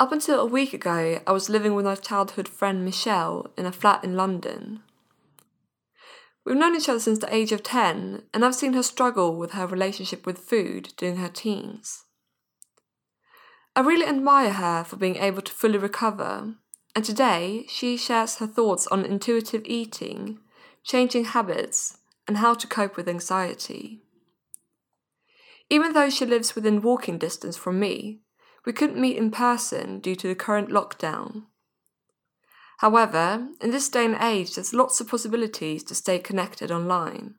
Up until a week ago, I was living with my childhood friend Michelle in a flat in London. We've known each other since the age of 10, and I've seen her struggle with her relationship with food during her teens. I really admire her for being able to fully recover, and today she shares her thoughts on intuitive eating, changing habits, and how to cope with anxiety. Even though she lives within walking distance from me, we couldn't meet in person due to the current lockdown. However, in this day and age, there's lots of possibilities to stay connected online.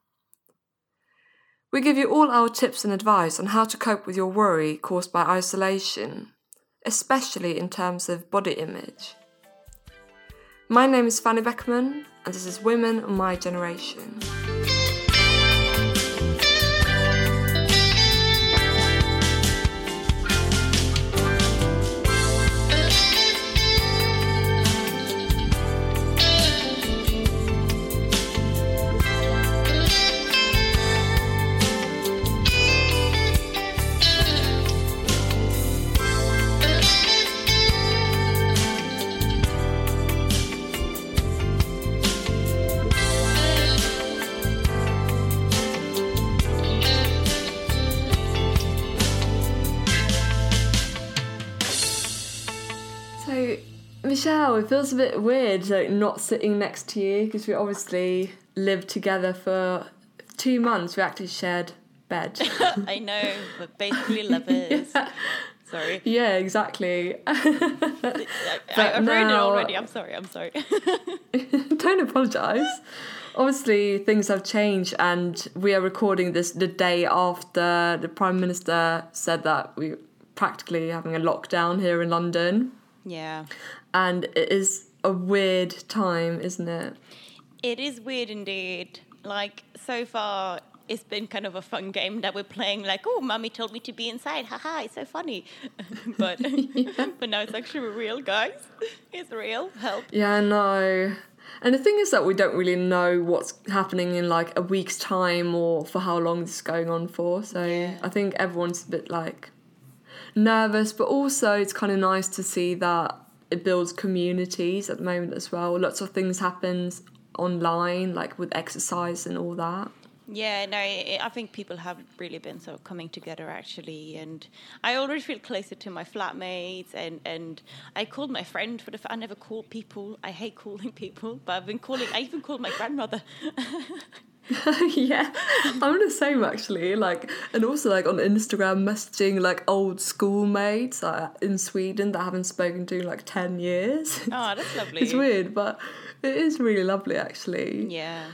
We give you all our tips and advice on how to cope with your worry caused by isolation, especially in terms of body image. My name is Fanny Beckman, and this is Women of My Generation. Michelle, it feels a bit weird like not sitting next to you because we obviously lived together for two months. We actually shared bed. I know, but basically lovers. Sorry. yeah, exactly. I, I've ruined it already. I'm sorry. I'm sorry. Don't apologise. Obviously, things have changed, and we are recording this the day after the Prime Minister said that we're practically having a lockdown here in London. yeah. And it is a weird time, isn't it? It is weird indeed. Like, so far, it's been kind of a fun game that we're playing, like, oh, mummy told me to be inside. Haha, it's so funny. but, but now it's actually real, guys. It's real. Help. Yeah, I know. And the thing is that we don't really know what's happening in like a week's time or for how long this is going on for. So Yeah. I think everyone's a bit like nervous, but also it's kind of nice to see that it builds communities at the moment as well. Lots of things happens online, like with exercise and all that. Yeah, no, I think people have really been sort of coming together actually, and I already feel closer to my flatmates, and and I called my friend for the. I never call people. I hate calling people, but I've been calling. I even called my grandmother. yeah, I'm the same actually. Like, and also like on Instagram, messaging like old schoolmates uh, in Sweden that I haven't spoken to in like ten years. oh, that's lovely. it's weird, but it is really lovely actually. Yeah.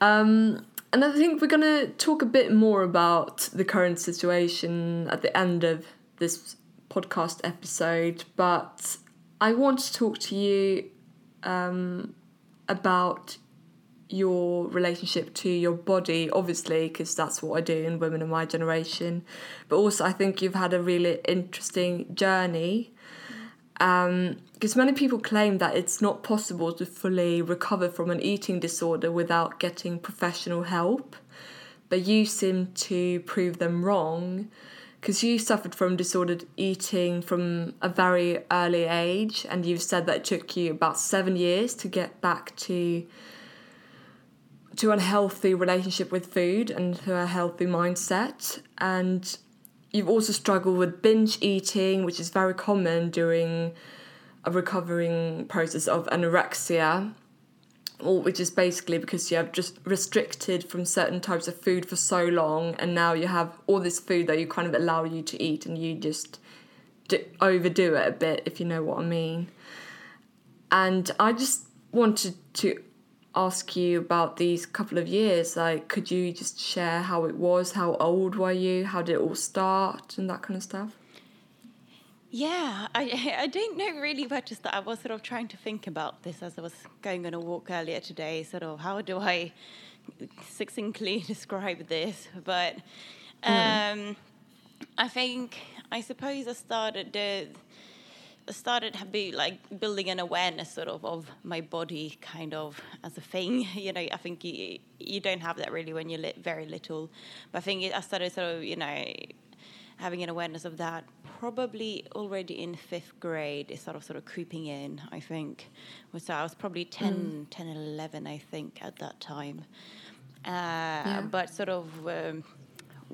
Um, and I think we're gonna talk a bit more about the current situation at the end of this podcast episode, but I want to talk to you um, about your relationship to your body, obviously, because that's what I do in Women of My Generation. But also, I think you've had a really interesting journey. Um, because many people claim that it's not possible to fully recover from an eating disorder without getting professional help. But you seem to prove them wrong because you suffered from disordered eating from a very early age, and you've said that it took you about seven years to get back to to a healthy relationship with food and to a healthy mindset. And you've also struggled with binge eating, which is very common during a recovering process of anorexia, or which is basically because you have just restricted from certain types of food for so long, and now you have all this food that you kind of allow you to eat, and you just d- overdo it a bit, if you know what I mean. And I just wanted to ask you about these couple of years. Like, could you just share how it was? How old were you? How did it all start? And that kind of stuff? Yeah, I I don't know really where to start. I was sort of trying to think about this as I was going on a walk earlier today. Sort of how do I succinctly describe this? But um, I think I suppose I started the I started be like building an awareness sort of of my body kind of as a thing. You know, I think you you don't have that really when you're li- very little. But I think it, I started sort of you know having an awareness of that probably already in fifth grade is sort of sort of creeping in i think so i was probably 10 mm. 10 11 i think at that time uh, yeah. but sort of um,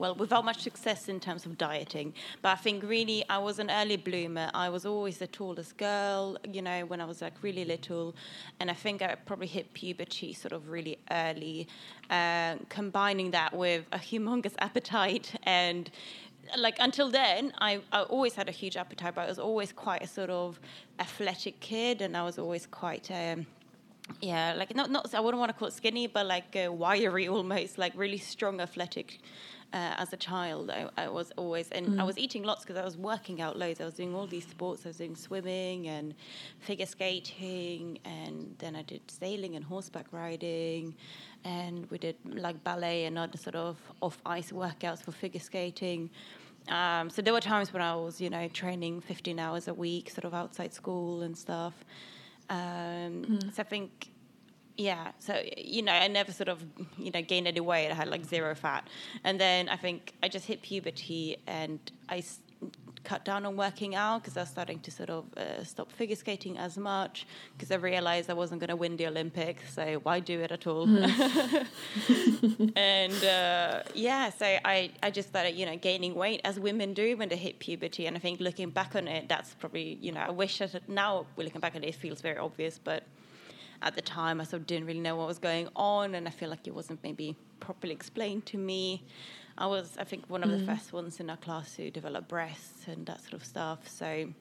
well, without much success in terms of dieting. But I think really I was an early bloomer. I was always the tallest girl, you know, when I was like really little. And I think I probably hit puberty sort of really early, uh, combining that with a humongous appetite and like until then I, I always had a huge appetite but i was always quite a sort of athletic kid and i was always quite um, yeah like not not i wouldn't want to call it skinny but like uh, wiry almost like really strong athletic uh, as a child. I, I, was always, and mm. I was eating lots because I was working out loads. I was doing all these sports. I was doing swimming and figure skating, and then I did sailing and horseback riding, and we did like ballet and other sort of off ice workouts for figure skating. Um, so there were times when I was, you know, training 15 hours a week, sort of outside school and stuff. Um, mm. So I think yeah so you know i never sort of you know gained any weight. I had like zero fat. And then i think i just hit puberty and i s- cut down on working out because i was starting to sort of uh, stop figure skating as much because i realized i wasn't going to win the olympics so why do it at all? Mm. and uh, yeah so I, I just started you know gaining weight as women do when they hit puberty. And i think looking back on it that's probably you know i wish that now we're looking back on it it feels very obvious but at the time I sort of didn't really know what was going on, and I feel like it wasn't maybe properly explained to me. I was, I think, one of mm. the first ones in our class who developed breasts and that sort of stuff. So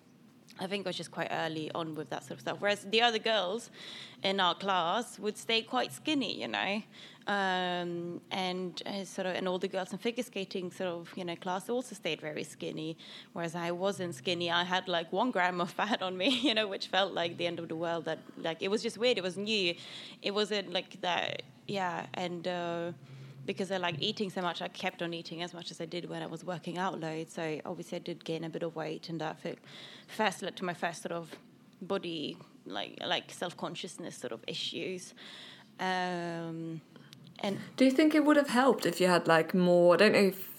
I think I was just quite early on with that sort of stuff. Whereas the other girls in our class would stay quite skinny, you know, um, and uh, sort of, and all the girls in figure skating sort of, you know, class also stayed very skinny. Whereas I wasn't skinny. I had like one gram of fat on me, you know, which felt like the end of the world. That like it was just weird. It was new. It wasn't like that. Yeah, and. Uh, because I like eating so much, I kept on eating as much as I did when I was working out loads. So obviously, I did gain a bit of weight, and that first led to my first sort of body like like self consciousness sort of issues. Um, and do you think it would have helped if you had like more? I don't know if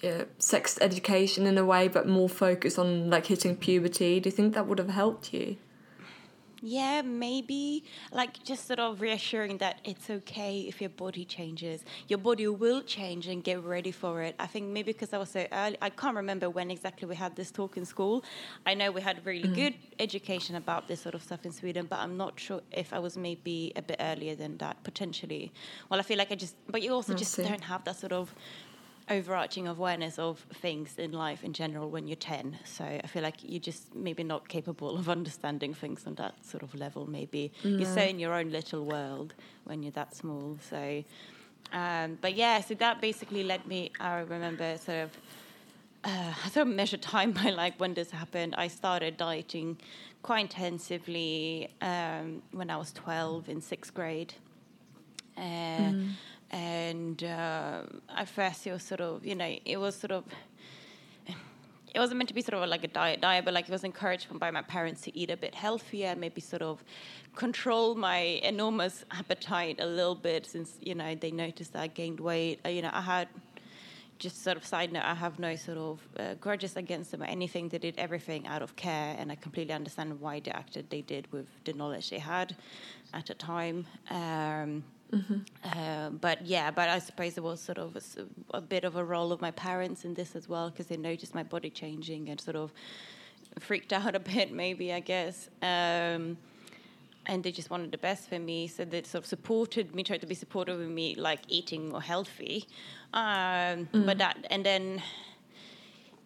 yeah, sex education in a way, but more focus on like hitting puberty. Do you think that would have helped you? Yeah, maybe like just sort of reassuring that it's okay if your body changes. Your body will change and get ready for it. I think maybe because I was so early, I can't remember when exactly we had this talk in school. I know we had really mm. good education about this sort of stuff in Sweden, but I'm not sure if I was maybe a bit earlier than that potentially. Well, I feel like I just, but you also I just see. don't have that sort of overarching awareness of things in life in general when you're 10. So I feel like you're just maybe not capable of understanding things on that sort of level, maybe. You're so in your own little world when you're that small. So, um, but yeah, so that basically led me, I remember sort of. Uh, I sort of measured time by like when this happened. I started dieting quite intensively um, when I was 12 in sixth grade. Uh, mm and uh, at first it was sort of you know it was sort of it wasn't meant to be sort of like a diet diet but like it was encouraged by my parents to eat a bit healthier maybe sort of control my enormous appetite a little bit since you know they noticed that i gained weight uh, you know i had just sort of side note, I have no sort of uh, grudges against them or anything. They did everything out of care, and I completely understand why they acted they did with the knowledge they had at the time. Um, Mm-hmm. Uh, but yeah, but I suppose there was sort of a, a, bit of a role of my parents in this as well because they noticed my body changing and sort of freaked out a bit, maybe I guess. Um, and they just wanted the best for me, so they sort of supported me, tried to be supportive of me, like eating more healthy. Um, mm. But that, and then,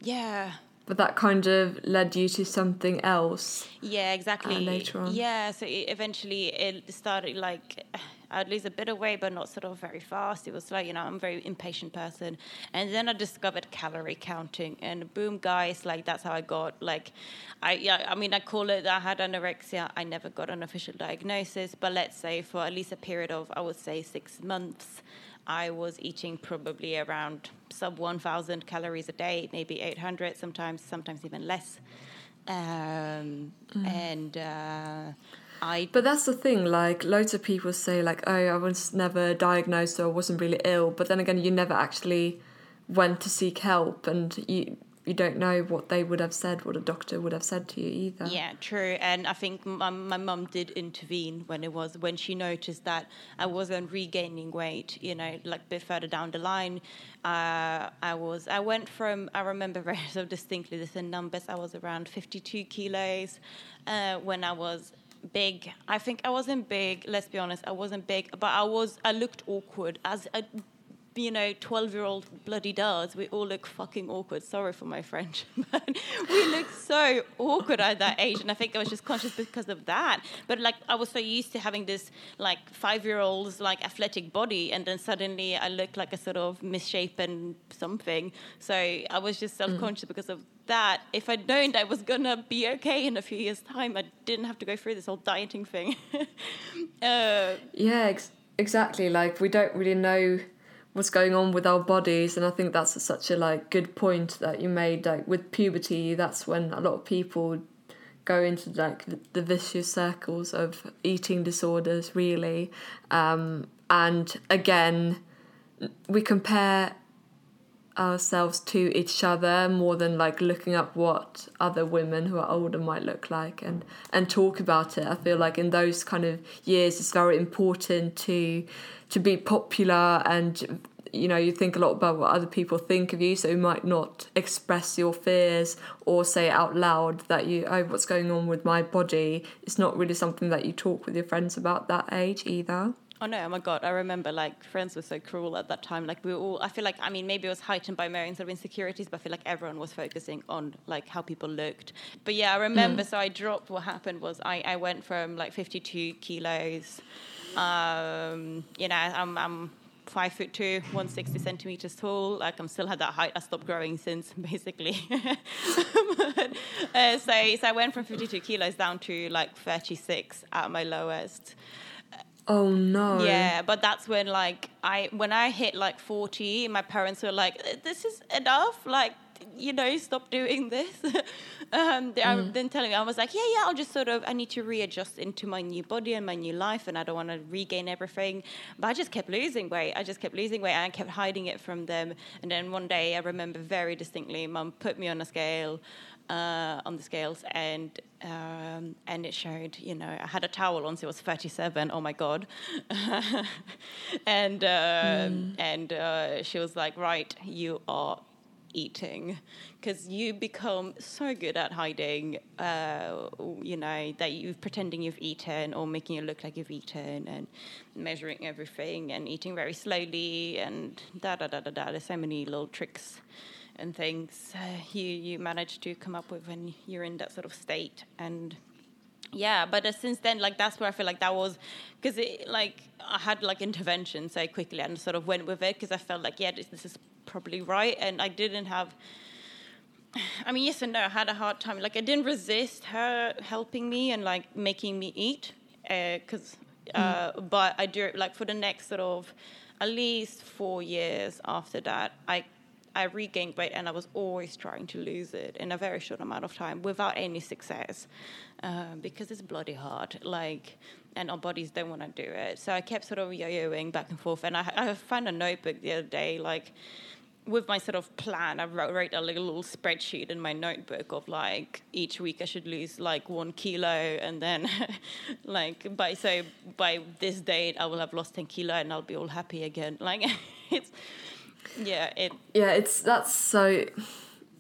yeah, but that kind of led you to something else. Yeah, exactly. Uh, later on. Yeah, so it eventually it started like I'd lose a bit of weight, but not sort of very fast. It was like, you know, I'm a very impatient person. And then I discovered calorie counting, and boom, guys, like that's how I got, like, I, yeah, I mean, I call it, I had anorexia. I never got an official diagnosis, but let's say for at least a period of, I would say, six months, I was eating probably around sub 1,000 calories a day, maybe 800 sometimes, sometimes even less. Um, mm. And, uh, I But that's the thing, like loads of people say like, oh, I was never diagnosed or I wasn't really ill, but then again you never actually went to seek help and you you don't know what they would have said, what a doctor would have said to you either. Yeah, true. And I think my, my mum did intervene when it was when she noticed that I wasn't regaining weight. You know, like a bit further down the line, uh, I was. I went from. I remember very so distinctly this in numbers. I was around 52 kilos uh, when I was big. I think I wasn't big. Let's be honest, I wasn't big, but I was. I looked awkward as a you know, 12 year old bloody does. We all look fucking awkward. Sorry for my French, but we look so awkward at that age. And I think I was just conscious because of that. But like, I was so used to having this like five year old's like athletic body. And then suddenly I looked like a sort of misshapen something. So I was just self conscious mm. because of that. If I'd known I was going to be okay in a few years' time, I didn't have to go through this whole dieting thing. uh, yeah, ex- exactly. Like, we don't really know what's going on with our bodies and i think that's such a like good point that you made like with puberty that's when a lot of people go into like the vicious circles of eating disorders really. Um, and again we compare ourselves to each other more than like looking up what other women who are older might look like and and talk about it. I feel like in those kind of years it's very important to to be popular and you know you think a lot about what other people think of you so you might not express your fears or say out loud that you oh what's going on with my body? It's not really something that you talk with your friends about that age either Oh no! Oh my god! I remember like friends were so cruel at that time. Like we were all. I feel like I mean maybe it was heightened by my own sort of insecurities, but I feel like everyone was focusing on like how people looked. But yeah, I remember. Mm. So I dropped. What happened was I I went from like 52 kilos. Um, you know, I'm I'm five foot two, 160 centimeters tall. Like I'm still had that height. I stopped growing since basically. but, uh, so, so I went from 52 kilos down to like 36 at my lowest. Oh no. Yeah, but that's when like I when I hit like 40, my parents were like, "This is enough. Like you know, stop doing this. um, they, mm. then telling me, I was like, yeah, yeah, I'll just sort of, I need to readjust into my new body and my new life, and I don't want to regain everything. But I just kept losing weight. I just kept losing weight, and I kept hiding it from them. And then one day, I remember very distinctly, mum put me on a scale. Uh, on the scales and um, and it showed you know I had a towel on so it was 37 oh my god and uh, mm. and uh, she was like right you are eating because you become so good at hiding uh, you know that you're pretending you've eaten or making it look like you've eaten and measuring everything and eating very slowly and da da da da da. There's so many little tricks and things uh, you you manage to come up with when you're in that sort of state. And yeah but uh, since then like that's where i feel like that was because it like i had like intervention so quickly and sort of went with it because i felt like yeah this, this is probably right and i didn't have i mean yes and no i had a hard time like i didn't resist her helping me and like making me eat because uh, uh, mm. but i do it like for the next sort of at least four years after that i I regained weight and I was always trying to lose it in a very short amount of time without any success uh, because it's bloody hard. Like, and our bodies don't want to do it. So I kept sort of yo-yoing back and forth. And I, I found a notebook the other day, like with my sort of plan, I wrote, wrote a little, little, spreadsheet in my notebook of like each week I should lose like one kilo, and then like by so by this date I will have lost ten kilo and I'll be all happy again. Like it's yeah, it. Yeah, it's that's so.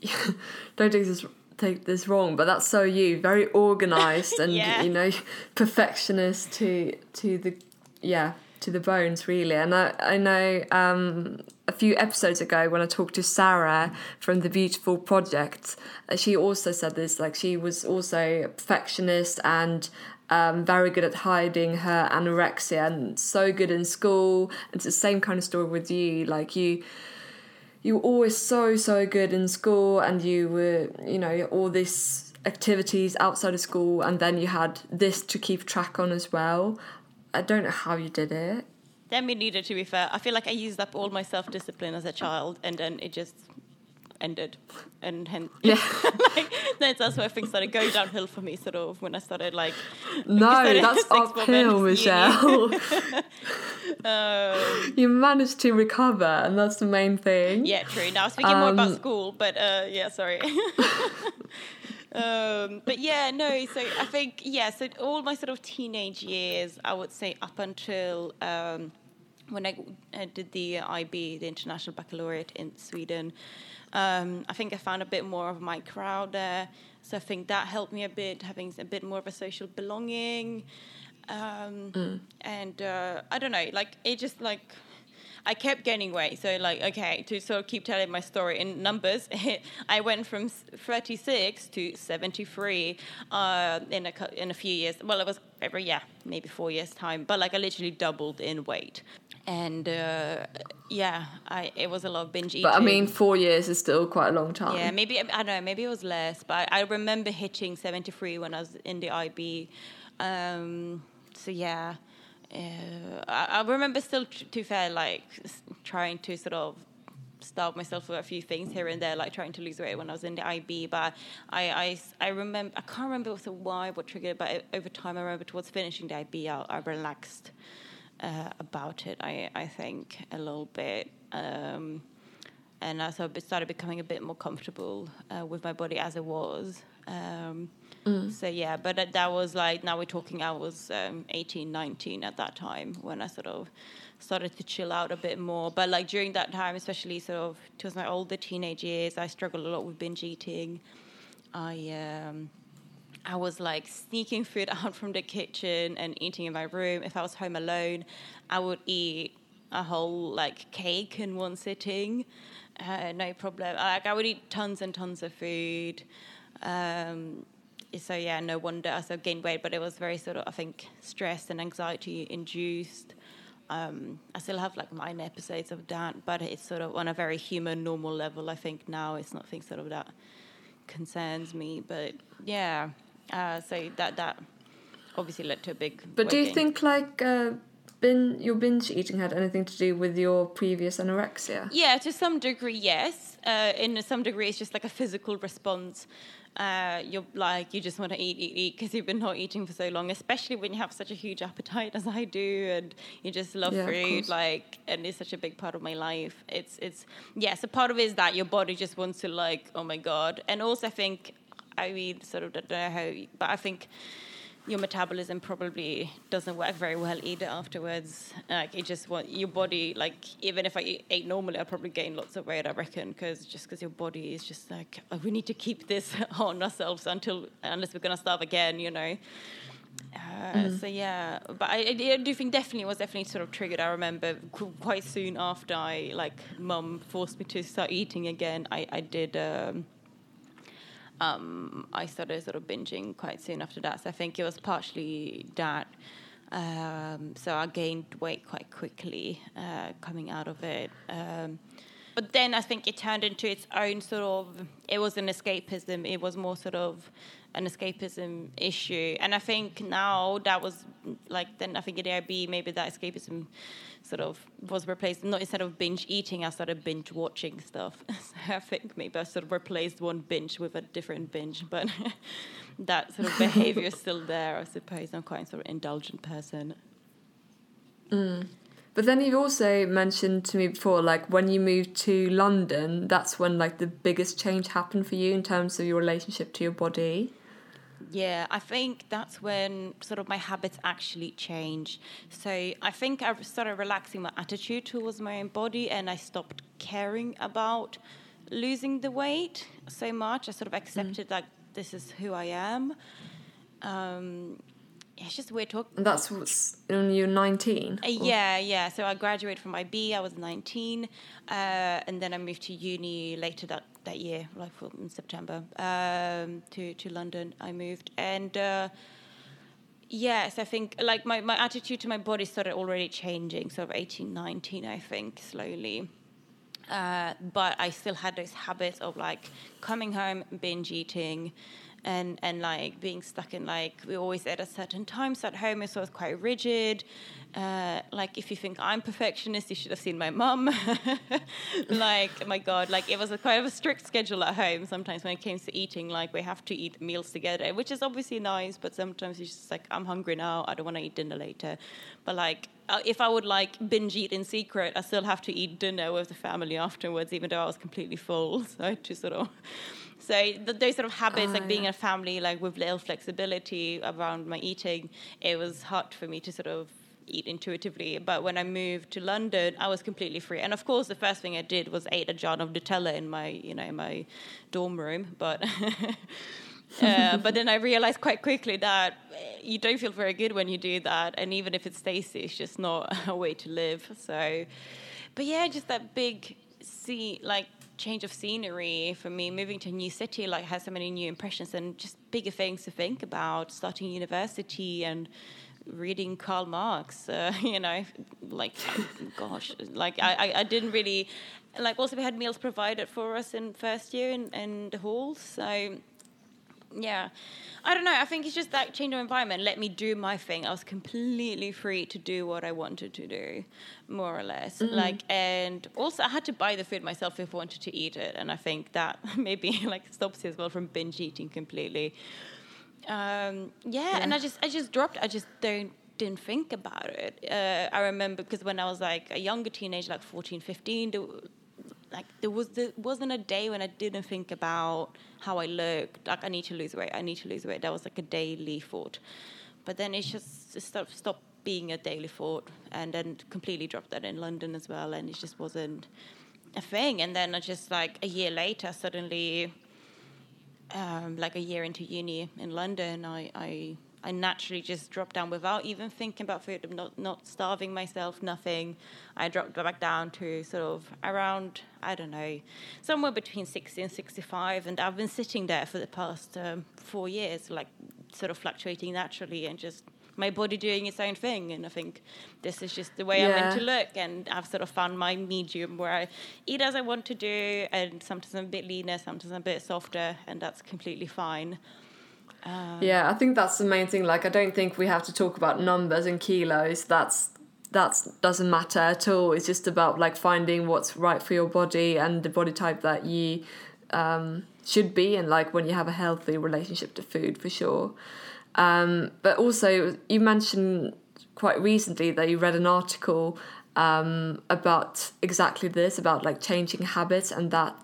don't take this take this wrong, but that's so you. Very organized and yeah. you know perfectionist to to the yeah to the bones really. And I I know um, a few episodes ago when I talked to Sarah from the Beautiful Project, uh, she also said this. Like she was also a perfectionist and um, very good at hiding her anorexia and so good in school. It's the same kind of story with you. Like you, you were always so so good in school, and you were you know all these activities outside of school, and then you had this to keep track on as well. I don't know how you did it. Then we needed to be fair. I feel like I used up all my self discipline as a child, and then it just ended, and hence Yeah. like that's where things started going downhill for me. Sort of when I started like No, started that's uphill. Michelle. um, you managed to recover, and that's the main thing. yeah, true. Now speaking more about Um, school, but uh, yeah, sorry. um, but yeah, no. So I think yeah. So all my sort of teenage years, I would say up until. Um, when I uh, did the IB, the International Baccalaureate in Sweden, um, I think I found a bit more of my crowd there. So I think that helped me a bit, having a bit more of a social belonging. Um, And uh, I don't know, like it just like I kept gaining weight. So like okay, to sort of keep telling my story in numbers, I went from 36 to 73 uh, in a in a few years. Well, it was every yeah, maybe four years time, but like I literally doubled in weight. And uh, yeah, I it was a lot of binge eating. But I mean, four years is still quite a long time. Yeah, maybe I don't know. Maybe it was less, but I, I remember hitting seventy three when I was in the IB. Um, so yeah, uh, I, I remember still t- to fair like s- trying to sort of starve myself for a few things here and there, like trying to lose weight when I was in the IB. But I, I, I remember I can't remember also why what triggered, it, but over time I remember towards finishing the IB, I, I relaxed uh, about it. I I think a little bit. Um, and I sort of started becoming a bit more comfortable uh, with my body as it was. Um, So yeah, but that, that was like now we're talking. I was um, 18, 19 at that time when I sort of started to chill out a bit more. But like during that time, especially sort of towards my older teenage years, I struggled a lot with binge eating. I um, I was like sneaking food out from the kitchen and eating in my room. If I was home alone, I would eat a whole like cake in one sitting, uh, no problem. Like I would eat tons and tons of food. Um, so yeah, no wonder I sort gained weight, but it was very sort of I think stress and anxiety induced. Um, I still have like minor episodes of that, but it's sort of on a very human, normal level. I think now it's nothing sort of that concerns me, but yeah. Uh, so that that obviously led to a big. But do you gain. think like uh, bin your binge eating had anything to do with your previous anorexia? Yeah, to some degree, yes. Uh, in some degree, it's just like a physical response. Uh, you're like you just want to eat, eat, eat because you've been not eating for so long. Especially when you have such a huge appetite as I do, and you just love Yeah, food. Like, and it's such a big part of my life. It's it's yeah. So part of it is that your body just wants to like, oh my god. And also, I think I mean, sort of don't know how, but I think your metabolism probably doesn't work very well either afterwards. Like it just your body like even if I eat- ate normally, I'd probably gain lots of weight. I reckon because just because your body is just like oh, we need to keep this on ourselves until unless we're gonna starve again, you know. Uh, So yeah, but I, I do think definitely it was definitely sort of triggered. I remember qu- quite soon after I like mum forced me to start eating again. I I did. Um, um, I started sort of binging quite soon after that. So I think it was partially that. Um, so I gained weight quite quickly uh, coming out of it. Um, but then I think it turned into its own sort of, it was an escapism. It was more sort of an escapism issue. And I think now that was like, then I think at AIB, maybe that escapism sort of was replaced, not instead of binge eating, I started binge watching stuff. so I think maybe I sort of replaced one binge with a different binge. But that sort of behavior is still there, I suppose. I'm quite a sort of indulgent person. Mm. But then you've also mentioned to me before, like when you moved to London, that's when like the biggest change happened for you in terms of your relationship to your body. Yeah, I think that's when sort of my habits actually changed. So I think I started relaxing my attitude towards my own body and I stopped caring about losing the weight so much. I sort of accepted like this is who I am. Um, it's just weird talk. That's what's when you're 19. Uh, yeah, yeah. So I graduated from IB. I was 19, uh, and then I moved to uni later that, that year, like in September, um, to to London. I moved, and uh, yes, I think like my, my attitude to my body started already changing. Sort of 18, 19, I think, slowly. Uh, but I still had those habits of like coming home, binge eating, and and like being stuck in like we're always at a certain times at home so it was quite rigid uh, like if you think I'm perfectionist, you should have seen my mum. like my God, like it was a quite of a strict schedule at home. Sometimes when it came to eating, like we have to eat meals together, which is obviously nice. But sometimes it's just like I'm hungry now. I don't want to eat dinner later. But like Uh, if I would like binge eat in secret, I still have to eat dinner with the family afterwards, even though I was completely full. So to sort of so th- those sort of habits, oh, like being ah, yeah. a family, like with little flexibility around my eating, it was hard for me to sort of eat intuitively. But when I moved to London, I was completely free. And of course, the first thing I did was ate a jar of Nutella in my, you know, my dorm room. But uh, but then I realized quite quickly that you don't feel very good when you do that. And even if it's tasty, it's just not a way to live. So, but yeah, just that big see like change of scenery for me moving to a new city like has so many new impressions and just bigger things to think about starting university and reading Karl Marx, uh, you know, like, gosh, like I, I didn't really, like also we had meals provided for us in first year in, in the halls. So, yeah, I don't know. I think it's just that change of environment let me do my thing. I was completely free to do what I wanted to do, more or less. Mm-hmm. Like, and also I had to buy the food myself if I wanted to eat it. And I think that maybe like stops you as well from binge eating completely um, yeah, yeah, and I just I just dropped. I just don't didn't think about it. Uh, I remember because when I was like a younger teenager, like 14, 15, there, like there was there wasn't a day when I didn't think about how I looked. Like I need to lose weight. I need to lose weight. That was like a daily thought. But then it just stopped, stopped being a daily thought, and then completely dropped that in London as well, and it just wasn't a thing. And then I just like a year later, suddenly um, like a year into uni in London, I, I I naturally just dropped down without even thinking about food. I'm not not starving myself, nothing. I dropped back down to sort of around I don't know, somewhere between 60 and 65, and I've been sitting there for the past um, four years, like sort of fluctuating naturally and just my body doing its own thing. And I think this is just the way yeah. I'm meant to look. And I've sort of found my medium where I eat as I want to do, and sometimes I'm a bit leaner, sometimes I'm a bit softer, and that's completely fine. Um, yeah, I think that's the main thing. Like, I don't think we have to talk about numbers and kilos. That's that doesn't matter at all. It's just about like finding what's right for your body and the body type that you um, should be, and like when you have a healthy relationship to food, for sure. Um, but also, you mentioned quite recently that you read an article um, about exactly this, about like changing habits, and that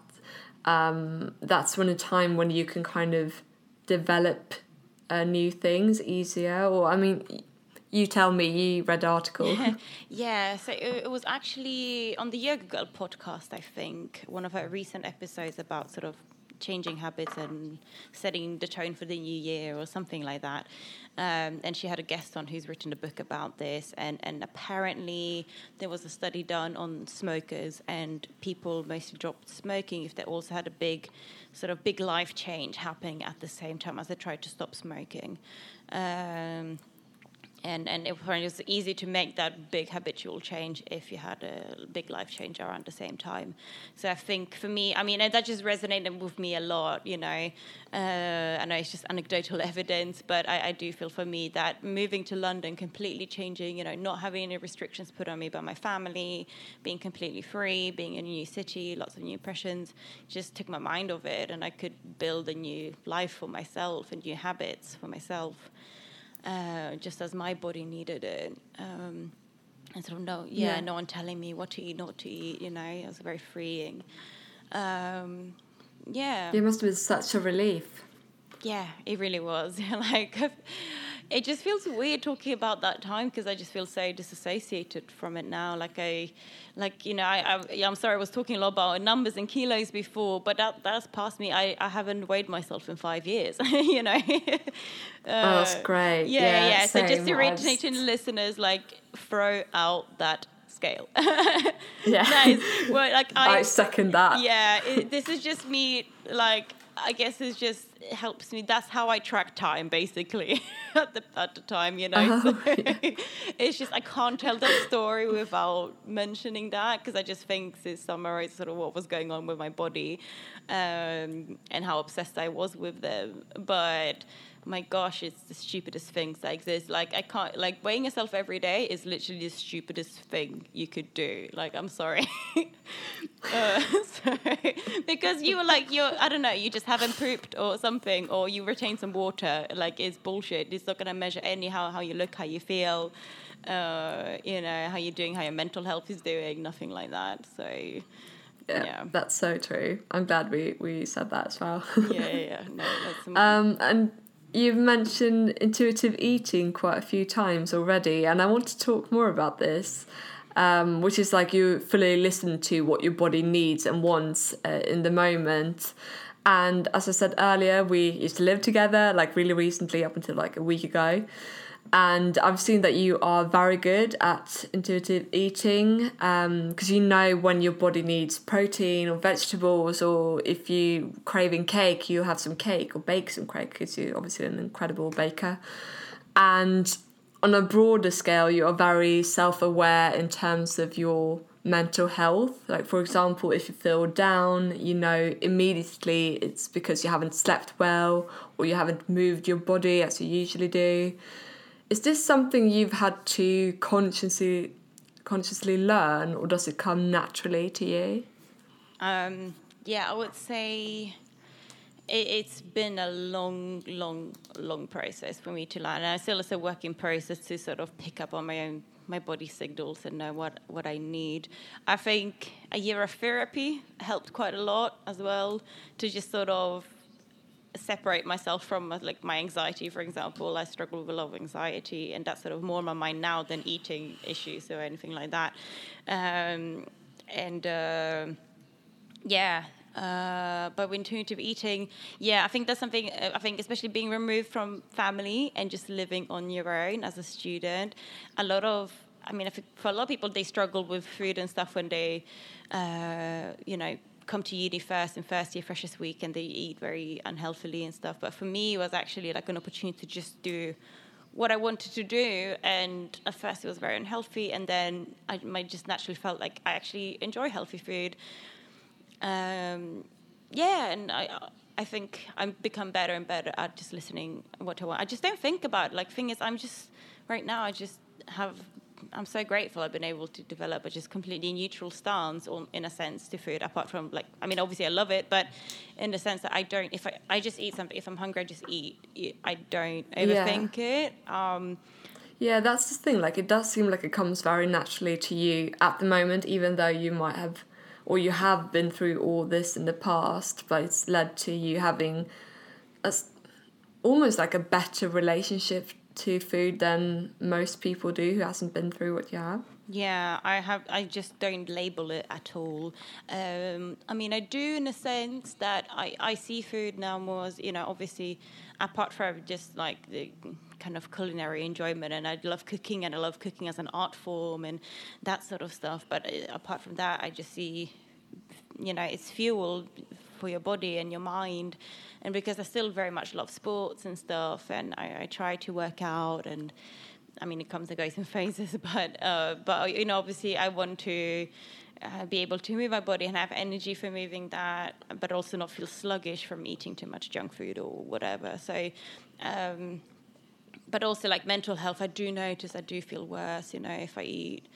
um, that's when a time when you can kind of develop uh, new things easier. Or I mean, you tell me. You read article. yeah, so it, it was actually on the Yoga Girl podcast. I think one of her recent episodes about sort of changing habits and setting the tone for the new year or something like that. Um, and she had a guest on who's written a book about this. And, and apparently, there was a study done on smokers, and people mostly dropped smoking if they also had a big, sort of big life change happening at the same time as they tried to stop smoking. Um, and and it was easy to make that big habitual change if you had a big life change around the same time. So I think for me, I mean, that just resonated with me a lot. You know, uh, I know it's just anecdotal evidence, but I, I, do feel for me that moving to London, completely changing, you know, not having any restrictions put on me by my family, being completely free, being in a new city, lots of new impressions, just took my mind off it, and I could build a new life for myself and new habits for myself uh, just as my body needed it. Um, and sort of no, yeah, yeah, no one telling me what to eat, not to eat. You know, it was very freeing. Um, yeah, it must have been such a relief. Yeah, it really was. like it just feels weird talking about that time because I just feel so disassociated from it now. Like I, like you know, I, I am sorry I was talking a lot about numbers and kilos before, but that that's past me. I, I haven't weighed myself in five years. you know. uh, oh, that's great. Yeah, yeah. yeah. So just originating just... listeners, like throw out that scale. yeah. Nice. Well, like I, I second that. Yeah. It, this is just me, like I guess it just it helps me. That's how I track time, basically, at the at the time, you know. Oh, so it's just I can't tell that story without mentioning that because I just think it summarizes sort of what was going on with my body, um, and how obsessed I was with them. But my gosh, it's the stupidest things that exist. Like I can't like weighing yourself every day is literally the stupidest thing you could do. Like I'm sorry, uh, sorry. because you were like you're I don't know you just haven't pooped or something or you retain some water. Like it's bullshit. It's not gonna measure anyhow how you look, how you feel. Uh, you know how you're doing, how your mental health is doing, nothing like that. So Yeah, Yeah. that's so true. I'm glad we, we said that as well. yeah, yeah, yeah. no, Um, and you've mentioned intuitive eating quite a few times already, and I want to talk more about this, um, which is like you fully listen to what your body needs and wants uh, in the moment. And as I said earlier, we used to live together like really recently, up until like a week ago. And I've seen that you are very good at intuitive eating um, because you know when your body needs protein or vegetables, or if you craving cake, you have some cake or bake some cake because you're obviously an incredible baker. And on a broader scale, you are very self aware in terms of your mental health. Like, for example, if you feel down, you know immediately it's because you haven't slept well or you haven't moved your body as you usually do. Is this something you've had to consciously consciously learn or does it come naturally to you? Um, yeah, I would say it, it's been a long, long, long process for me to learn. And I still it's a work in process to sort of pick up on my own my body signals and know what, what I need. I think a year of therapy helped quite a lot as well to just sort of separate myself from like my anxiety for example. I struggle with a lot of anxiety and that's sort of more on my mind now than eating issues or anything like that. Um, and uh, yeah uh, but with intuitive eating yeah i think that's something uh, i think especially being removed from family and just living on your own as a student a lot of i mean if, for a lot of people they struggle with food and stuff when they uh, you know come to uni first and first year freshers week and they eat very unhealthily and stuff but for me it was actually like an opportunity to just do what I wanted to do, and at first it was very unhealthy, and then I, just naturally felt like I actually enjoy healthy food. Um, yeah, and I I think I've become better and better at just listening what I want. I just don't think about it. like thing is I'm just right now I just have I'm so grateful I've been able to develop a just completely neutral stance on, in a sense to food apart from like I mean obviously I love it but in the sense that I don't if I, I just eat something if I'm hungry I just eat I don't overthink it um, Yeah, that's the thing. Like, it does seem like it comes very naturally to you at the moment, even though you might have, or you have been through all this in the past, but it's led to you having a, almost like a better relationship to food than most people do who hasn't been through what you have. Yeah, I have. I just don't label it at all. Um, I mean, I do in a sense that I, I see food now more as you know, obviously, apart from just like the kind of culinary enjoyment, and I love cooking, and I love cooking as an art form and that sort of stuff. But uh, apart from that, I just see, you know, it's fuel for your body and your mind. And because I still very much love sports and stuff, and I, I try to work out and I mean, it comes and goes in phases, but uh, but you know, obviously, I want to uh, be able to move my body and have energy for moving that, but also not feel sluggish from eating too much junk food or whatever. So, um, but also like mental health, I do notice I do feel worse. You know, if I eat.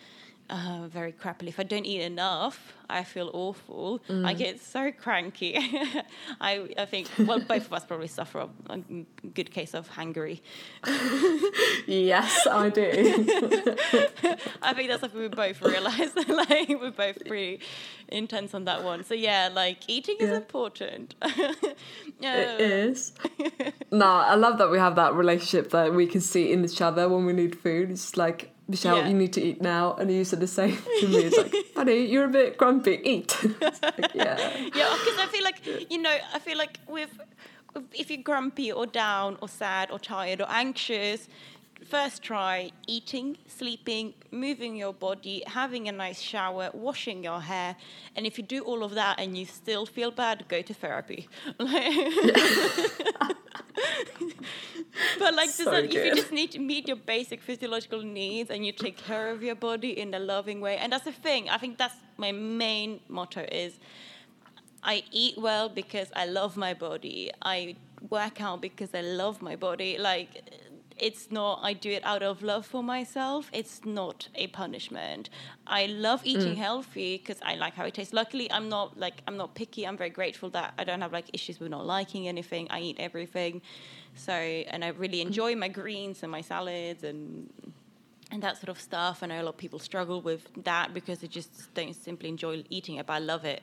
Uh, very crappily. If I don't eat enough, I feel awful. I get so cranky. I, I think, well, both of us probably suffer a, a good case of hangry. Yes, I do. I think that's something we both realize. like we're both pretty intense on that one. So yeah, like eating is Yeah. important. it is. no, I love that we have that relationship that we can see in each other when we need food. It's just like, Michelle, Yeah. you need to eat now. And you said the same to me. It's like, honey, you're a bit grumpy. Eat. Like, yeah. yeah, because I feel like you know, I feel like with if you're grumpy or down or sad or tired or anxious, first try eating, sleeping, moving your body, having a nice shower, washing your hair. And if you do all of that and you still feel bad, go to therapy. but like, So like if you just need to meet your basic physiological needs and you take care of your body in a loving way, and that's the thing. I think that's my main motto is I eat well because I love my body. I work out because I love my body. Like it's not I do it out of love for myself. It's not a punishment. I love eating healthy because I like how it tastes. Luckily, I'm not like I'm not picky. I'm very grateful that I don't have like issues with not liking anything. I eat everything. So and I really enjoy my greens and my salads and and that sort of stuff. I know a lot of people struggle with that because they just don't simply enjoy eating it, but I love it.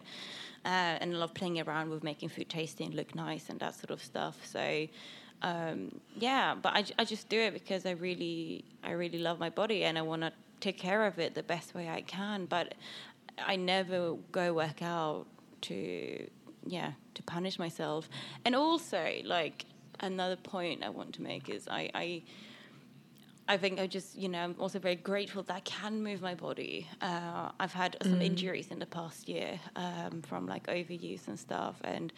Uh, and I love playing around with making food tasty and look nice and that sort of stuff. So, um, yeah, but I, I just do it because I really, I really love my body and I want to take care of it the best way I can. But I never go work out to, yeah, to punish myself. And also, like, another point I want to make is I, I I think I just, you know, I'm also very grateful that I can move my body. Uh, I've had some injuries in the past year um, from like overuse and stuff, and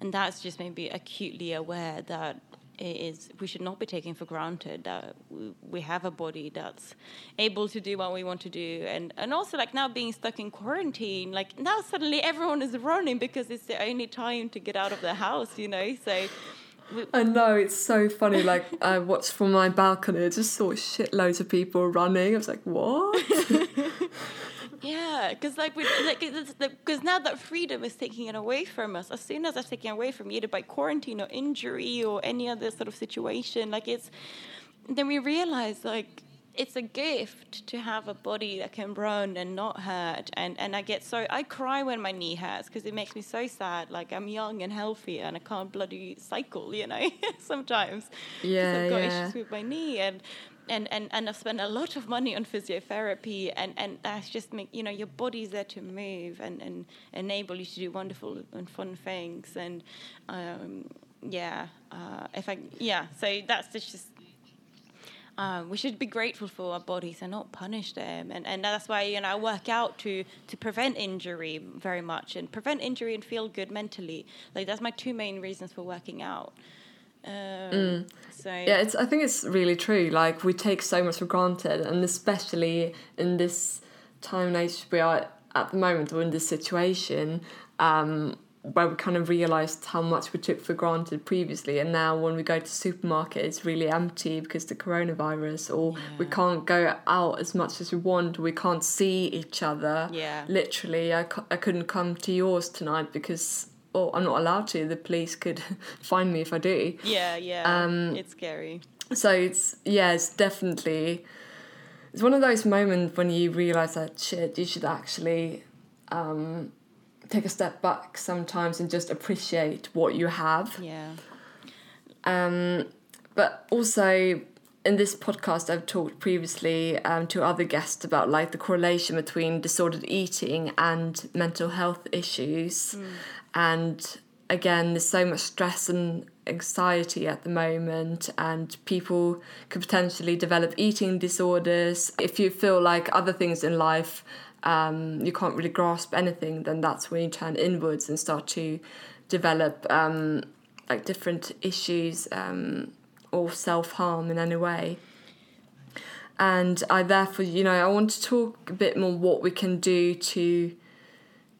and that's just made me acutely aware that is we should not be taking for granted that we, have a body that's able to do what we want to do, and and also like now being stuck in quarantine, like now suddenly everyone is running because it's the only time to get out of the house, you know, so. We, I know it's so funny. Like I watched from my balcony, I just saw shitloads of people running. I was like, "What?" Yeah, because like we like because now that freedom is taking it away from us. As soon as that's taken away from you, either by quarantine or injury or any other sort of situation, like it's then we realize like it's a gift to have a body that can run and not hurt. And and I get so I cry when my knee hurts because it makes me so sad. Like I'm young and healthy and I can't bloody cycle, you know, sometimes Yeah, I've got yeah. issues with my knee and and, and, and I've spent a lot of money on physiotherapy and, and that's just make you know your body's there to move and, and enable you to do wonderful and fun things. And um, yeah uh, if I yeah so that's just um, we should be grateful for our bodies and not punish them. And, and that's why you know I work out to to prevent injury very much and prevent injury and feel good mentally. Like that's my two main reasons for working out um, so Yeah, it's. I think it's really true. Like we take so much for granted, and especially in this time and age we are at the moment, or in this situation, um, where we kind of realised how much we took for granted previously, and now when we go to supermarket, it's really empty because the coronavirus, or we can't go out as much as we want. We can't see each other. Yeah. Literally, I couldn't come to yours tonight because. Oh, I'm not allowed to. The police could find me if I do. Yeah, yeah. Um, it's scary. So it's yeah, it's definitely it's one of those moments when you realize that shit, you should actually um, take a step back sometimes and just appreciate what you have. Yeah. Um, but also in this podcast, I've talked previously um, to other guests about like the correlation between disordered eating and mental health issues, and again, there's so much stress and anxiety at the moment, and people could potentially develop eating disorders. If you feel like other things in life, um, you can't really grasp anything, then that's when you turn inwards and start to develop um, like different issues um, or self harm in any way. And I therefore, you know, I want to talk a bit more what we can do to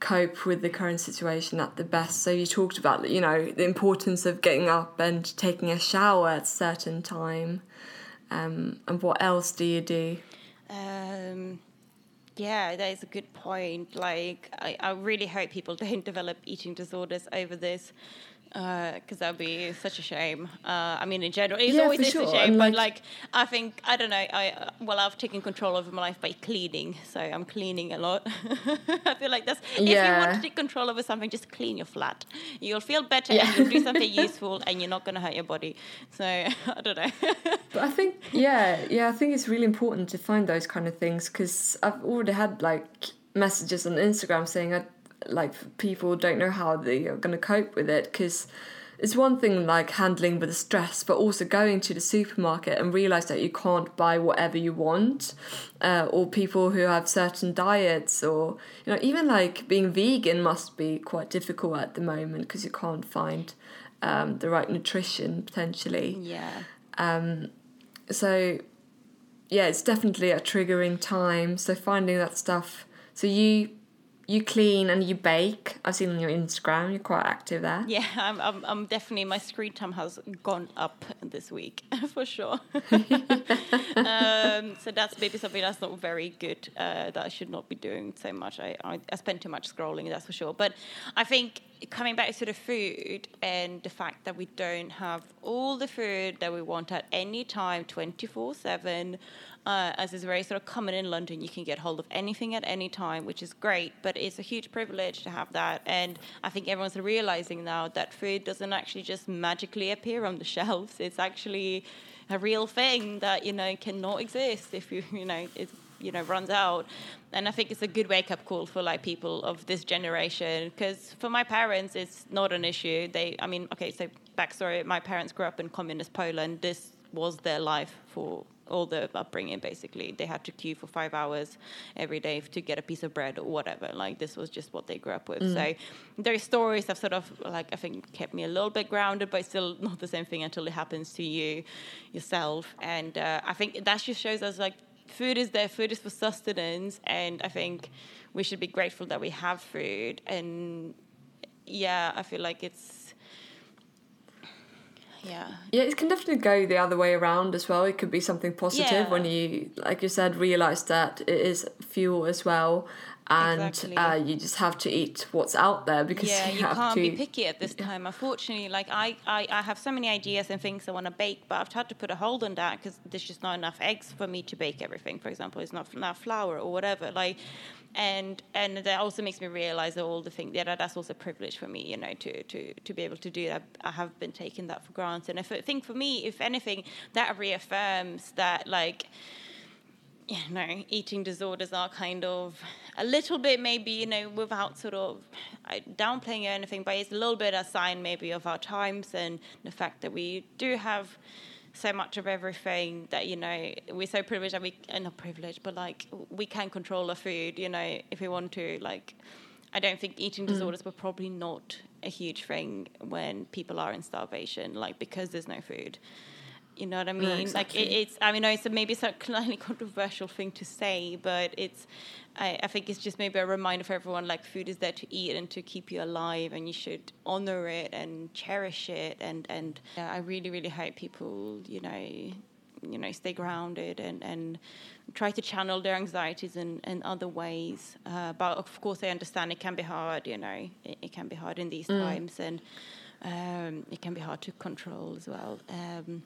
cope with the current situation at the best. So you talked about, you know, the importance of getting up and taking a shower at a certain time. Um, and what else do you do? Um, yeah, that is a good point. Like, I, I really hope people don't develop eating disorders over this. Because that would be such a shame. Uh, I mean, in general, it's Yeah, always for sure, a shame. But like- I think I don't know. I uh, well, I've taken control over my life by cleaning, so I'm cleaning a lot. I feel like that's if you want to take control over something, just clean your flat. You'll feel better, Yeah. and you'll do something useful, and you're not going to hurt your body. So I don't know. But I think, yeah, yeah, I think it's really important to find those kind of things because I've already had like messages on Instagram saying I, like people don't know how they are going to cope with it because it's one thing like handling with the stress, but also going to the supermarket and realize that you can't buy whatever you want, uh, or people who have certain diets, or you know, even like being vegan must be quite difficult at the moment because you can't find um, the right nutrition potentially. Yeah. Um, so yeah, it's definitely a triggering time. So finding that stuff. So you you clean and you bake. I've seen on your Instagram you're quite active there. Yeah, I'm, I'm, I'm definitely, my screen time has gone up this week for sure. um, so that's maybe something that's not very good, uh, that I should not be doing so much. I, I, I spend too much scrolling, that's for sure. But I think coming back to the food and the fact that we don't have all the food that we want at any time 24 7 uh, as is very sort of common in London, you can get hold of anything at any time, which is great, but it's a huge privilege to have that. And I think everyone's realizing now that food doesn't actually just magically appear on the shelves. It's actually a real thing that, you know, cannot exist if you, you know, it, you know, runs out. And I think it's a good wake up call for like people of this generation. Because for my parents, it's not an issue. They, I mean, okay, so backstory: my parents grew up in communist Poland. This was their life for all the upbringing basically. They had to queue for five hours every day to get a piece of bread or whatever. Like this was just what they grew up with. Mm. so their stories have sort of like i think kept me a little bit grounded but still not the same thing until it happens to you yourself. And uh, i think that just shows us like food is there. Food is for sustenance. And i think we should be grateful that we have food. And yeah i feel like it's yeah. Yeah it can definitely go the other way around as well. It could be something positive Yeah. when you like you said realize that it is fuel as well and Exactly. uh, you just have to eat what's out there because yeah you, you have can't to be picky at this time unfortunately. Like I, I i have so many ideas and things i want to bake but i've had to put a hold on that because there's just not enough eggs for me to bake everything. For example it's not enough flour or whatever like and and that also makes me realize that all the things yeah that- that's also a privilege for me you know to to to be able to do that. I have been taking that for granted. And i think for me if anything that reaffirms that like you know, eating disorders are kind of a little bit maybe, you know, without sort of downplaying or anything, but it's a little bit a sign maybe of our times and the fact that we do have so much of everything that, you know, we're so privileged that we, uh, not privileged, but like we can control our food, you know, if we want to. Like, I don't think eating disorders were probably not a huge thing when people are in starvation, like because there's no food. You know what I mean? Like it, exactly. it's. I mean, it's a, maybe it's a slightly controversial thing to say, but it's. I, I think it's just maybe a reminder for everyone. Like food is there to eat and to keep you alive, and you should honor it and cherish it. And and yeah, I really really hope people, you know, you know, stay grounded and and try to channel their anxieties in, in other ways. Uh, but of course, I understand it can be hard. You know, it, it can be hard in these times, and um, it can be hard to control as well. Um,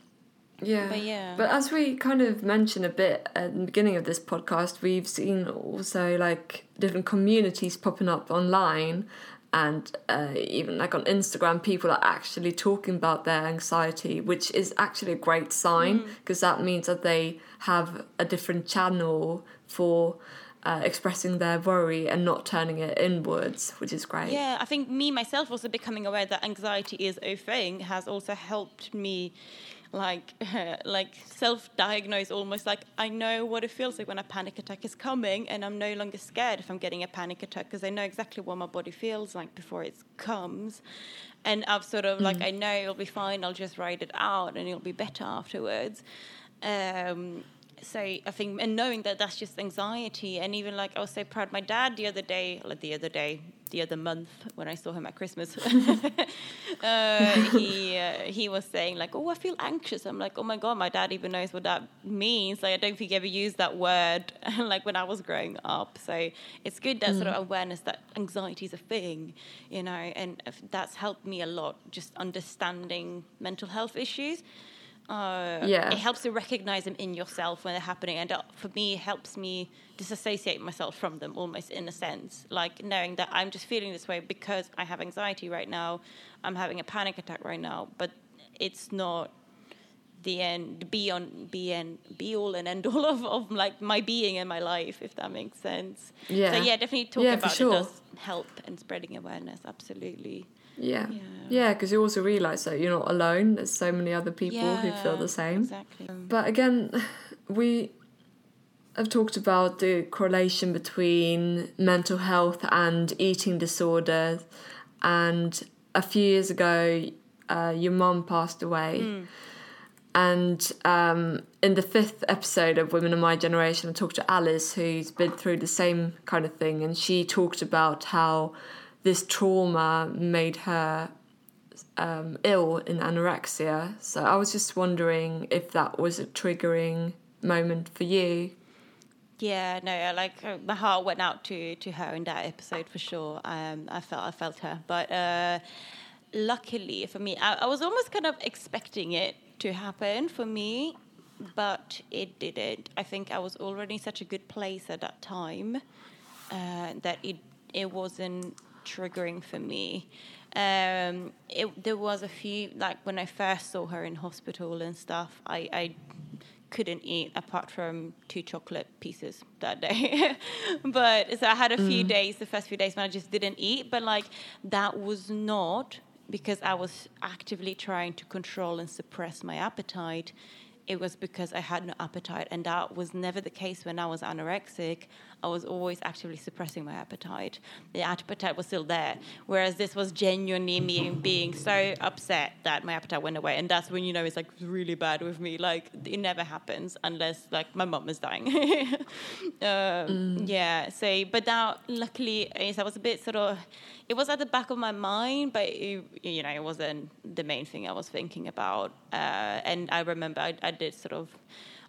Yeah. But yeah. But as we kind of mentioned a bit at the beginning of this podcast, we've seen also like different communities popping up online and uh, even like on Instagram, people are actually talking about their anxiety, which is actually a great sign Mm. because that means that they have a different channel for uh, expressing their worry and not turning it inwards, which is great. Yeah, I think me myself also becoming aware that anxiety is a thing has also helped me like like self-diagnose almost like I know what it feels like when a panic attack is coming and I'm no longer scared if I'm getting a panic attack because I know exactly what my body feels like before it comes. And I've sort of like I know it'll be fine I'll just write it out and it'll be better afterwards. Um so I think and knowing that that's just anxiety and even like I was so proud my dad the other day like the other day the other month when I saw him at Christmas uh, he uh, he was saying like oh I feel anxious. I'm like oh my god my dad even knows what that means. Like I don't think he ever used that word like when I was growing up. So it's good that sort of awareness that anxiety is a thing you know and that's helped me a lot just understanding mental health issues uh, Yeah. it helps to recognize them in yourself when they're happening and uh, for me it helps me disassociate myself from them almost in a sense like knowing that i'm just feeling this way because i have anxiety right now i'm having a panic attack right now but it's not the end the be on be and be all and end all of, of like my being and my life if that makes sense Yeah. so yeah definitely talk Yeah, about sure. it does help and spreading awareness absolutely Yeah. Yeah. Yeah, because you also realize that you're not alone. There's so many other people who feel the same. Exactly. But again, we have talked about the correlation between mental health and eating disorders. And a few years ago, uh, your mum passed away. mm, And um, in the fifth episode of Women of My Generation, I talked to Alice, who's been through the same kind of thing. And she talked about how this trauma made her um, ill in anorexia. So I was just wondering if that was a triggering moment for you. Yeah, no, like uh, my heart went out to to her in that episode for sure. Um, I felt I felt her, but uh, luckily for me, I, I was almost kind of expecting it to happen for me, but it didn't. I think I was already in such a good place at that time uh, that it it wasn't triggering for me. Um, it, there was a few like when I first saw her in hospital and stuff. I, I couldn't eat apart from two chocolate pieces that day. but so I had a few days, the first few days when I just didn't eat. But like that was not because I was actively trying to control and suppress my appetite. It was because I had no appetite, and that was never the case when I was anorexic. I was always actively suppressing my appetite. The appetite was still there, whereas this was genuinely me being so upset that my appetite went away, and that's when you know it's like really bad with me. Like it never happens unless like my mom is dying. um, Yeah. So, but now luckily, is I was a bit sort of. It was at the back of my mind, but it, you know, it wasn't the main thing I was thinking about. Uh, and I remember I, I did sort of.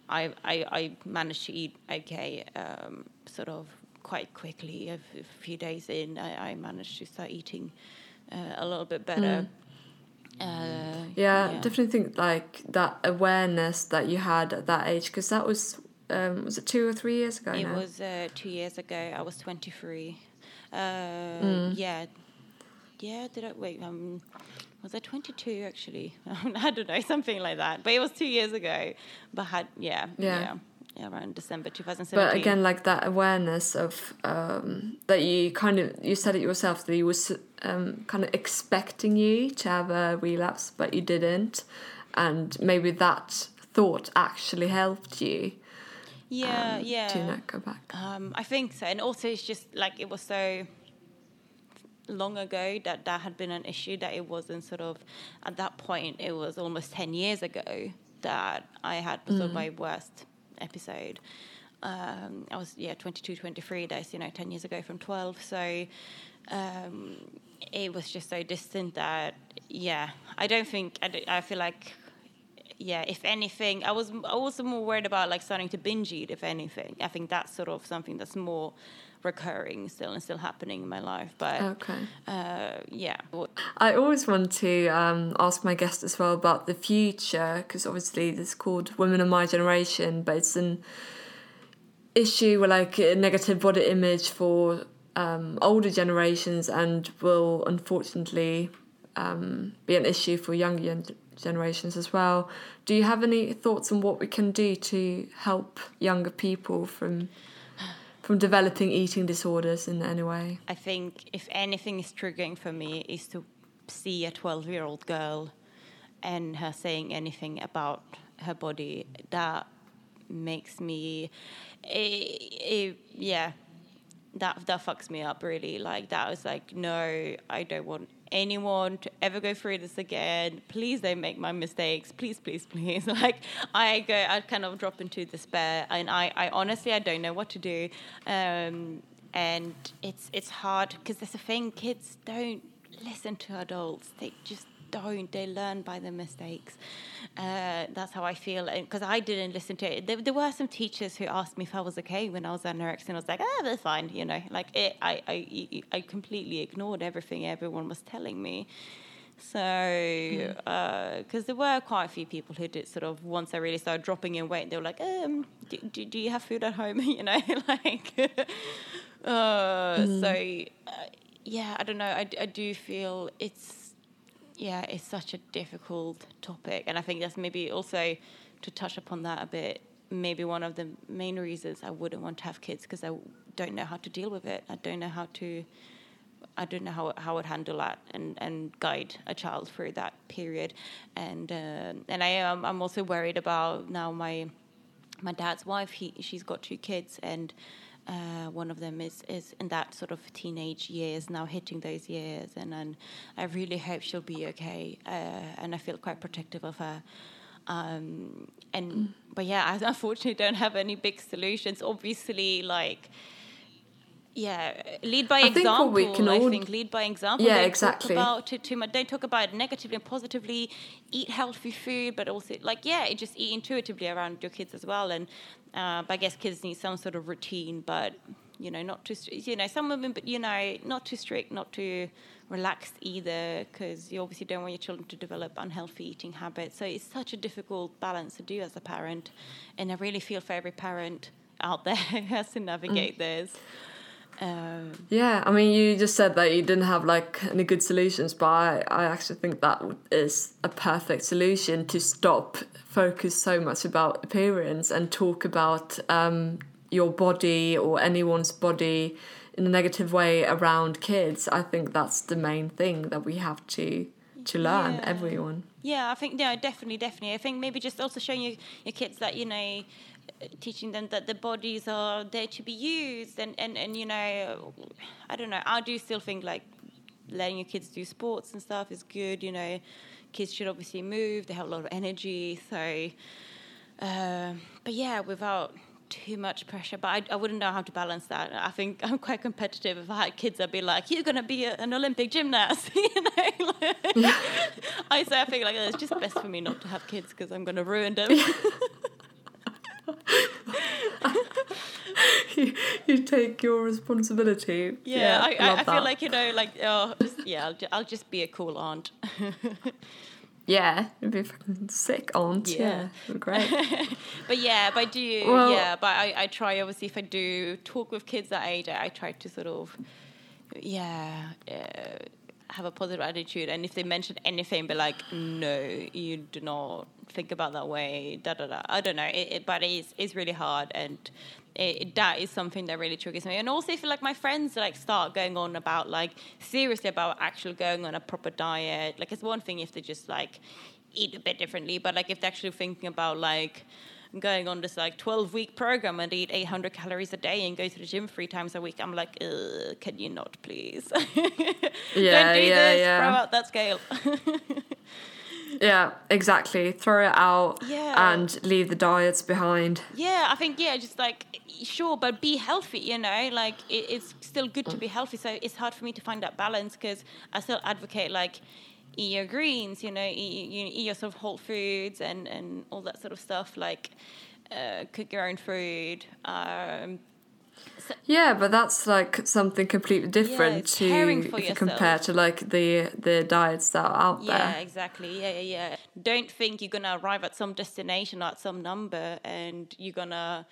I, I, I managed to eat okay, um, sort of quite quickly. A, f- a few days in, I, I managed to start eating uh, a little bit better. Uh, Yeah, definitely think like that awareness that you had at that age, because that was, um, was it two or three years ago It now? was uh, two years ago. I was 23. Uh, Mm. Yeah. Yeah, did I? Wait, um, was I 22 actually? I don't know, something like that. But it was two years ago. But had, yeah, Yeah. yeah. around December 2017. but again like that awareness of um, that you kind of you said it yourself that you was um, kind of expecting you to have a relapse but you didn't and maybe that thought actually helped you yeah, um, yeah. to not go back Um, I think so, and also it's just like it was so long ago that that had been an issue that it wasn't sort of at that point it was almost 10 years ago that I had sort of my worst episode. Um, I was yeah 22, 23 days, you know, 10 years ago from 12. So um, it was just so distant that yeah, I don't think I, don't- I feel like yeah, if anything, I was I was more worried about like starting to binge eat. If anything, I think that's sort of something that's more recurring still and still happening in my life. But okay uh, yeah, I always want to um, ask my guest as well about the future because obviously this is called Women of My Generation, but it's an issue with like a negative body image for um, older generations and will unfortunately um, be an issue for younger gen- generations as well. Do you have any thoughts on what we can do to help younger people from from developing eating disorders in any way? I think if anything is triggering for me is to see a 12 year old girl and her saying anything about her body that makes me eh, eh, yeah that that fucks me up really. Like that was like no i don't want anyone to ever go through this again. Please don't make my mistakes. Please please please. Like i go i kind of drop into despair. And i i honestly i don't know what to do. Um and it's it's hard because there's a thing kids don't listen to adults. They just don't they learn by their mistakes. Uh, that's how i feel because i didn't listen to it. There, there were some teachers who asked me if i was okay when i was anorexic and i was like ah that's fine you know? Like it, I, I i completely ignored everything everyone was telling me. So, because there were quite a few people who did sort of once I really started dropping in weight, they were like, um, do, do, do you have food at home? you know, like, uh, so uh, yeah, I don't know. I, I do feel it's, yeah, it's such a difficult topic. And I think that's maybe also to touch upon that a bit, maybe one of the main reasons I wouldn't want to have kids because I don't know how to deal with it. I don't know how to I don't know how how I would handle that and, and guide a child through that period, and uh, and I am I'm also worried about now my my dad's wife. He she's got two kids and. Uh, one of them is, is in that sort of teenage years now hitting those years. And, and I really hope she'll be okay uh, and I feel quite protective of her. Um, and mm. but yeah I unfortunately don't have any big solutions. Obviously like yeah, lead by I example. Think we can all... I think lead by example. Yeah, exactly. Talk about it too much. Don't talk about it negatively and positively. Eat healthy food, but also like yeah, just eat intuitively around your kids as well. And uh, I guess kids need some sort of routine, but you know, not too you know some women, but you know, not too strict, not too relaxed either, because you obviously don't want your children to develop unhealthy eating habits. So it's such a difficult balance to do as a parent, and I really feel for every parent out there who has to navigate mm. this. Um, yeah, I mean, you just said that you didn't have like any good solutions, but I, I actually think that is a perfect solution to stop focus so much about appearance and talk about um, your body or anyone's body in a negative way around kids. I think that's the main thing that we have to to learn, yeah. everyone. Yeah, I think yeah, definitely, definitely. I think maybe just also showing your, your kids that you know teaching them that the bodies are there to be used and, and, and you know i don't know i do still think like letting your kids do sports and stuff is good you know. Kids should obviously move they have a lot of energy so uh, but yeah without too much pressure but I, I wouldn't know how to balance that. I think i'm quite competitive if i had kids i'd be like you're going to be a, an olympic gymnast you know i say i think like it's just best for me not to have kids because i'm going to ruin them you, you, take your responsibility. Yeah, yeah I, I, I feel like you know, like oh, just, yeah, I'll, I'll just be a cool aunt. Yeah, it'd be fucking sick aunt. Yeah, yeah great. but yeah, but I do. Well, yeah, but I, I try obviously if I do talk with kids that age, I, try to sort of, yeah, uh, have a positive attitude. And if they mention anything, be like, no, you do not think about that way. Da da da. I don't know. It, it, but it's it's really hard, and it, that is something that really triggers me. And also, if like my friends like start going on about like seriously about actually going on a proper diet, like it's one thing if they just like eat a bit differently, but like if they're actually thinking about like going on this like 12 week program and eat 800 calories a day and go to the gym three times a week. I'm like, can you not, please? yeah, Don't do yeah, this. Yeah. Throw out that scale. yeah, exactly. Throw it out yeah. and leave the diets behind. Yeah, I think, yeah, just like, sure, but be healthy, you know? Like, it, it's still good to be healthy. So it's hard for me to find that balance because I still advocate, like, eat your greens, you know, eat, you eat your sort of whole foods and, and all that sort of stuff, like uh, cook your own food. Um, so yeah, but that's like something completely different yeah, to if you compare to like the the diets that are out yeah, there. Yeah, exactly. Yeah, yeah, yeah. Don't think you're gonna arrive at some destination at some number and you're gonna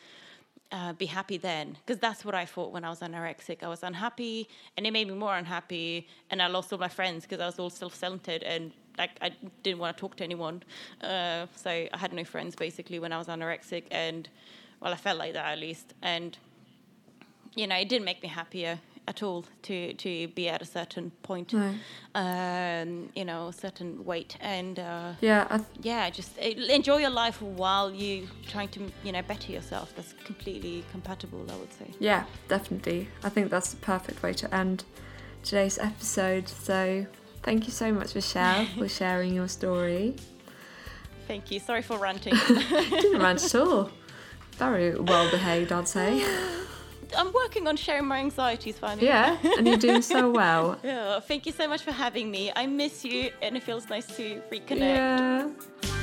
uh, be happy then because that's what I thought when I was anorexic. I was unhappy, and it made me more unhappy, and I lost all my friends because I was all self-centered and like I didn't want to talk to anyone. Uh, so I had no friends basically when I was anorexic, and well, I felt like that at least, and you know, it didn't make me happier at all to to be at a certain point, no. um, you know, certain weight, and uh, yeah, th- yeah, just uh, enjoy your life while you trying to you know better yourself. That's completely compatible, I would say. Yeah, definitely. I think that's the perfect way to end today's episode. So thank you so much, Michelle, for sharing your story. Thank you. Sorry for ranting. Didn't rant at all. Very well behaved, I'd say. I'm working on sharing my anxieties finally. Yeah, and you're doing so well. yeah, thank you so much for having me. I miss you, and it feels nice to reconnect. Yeah.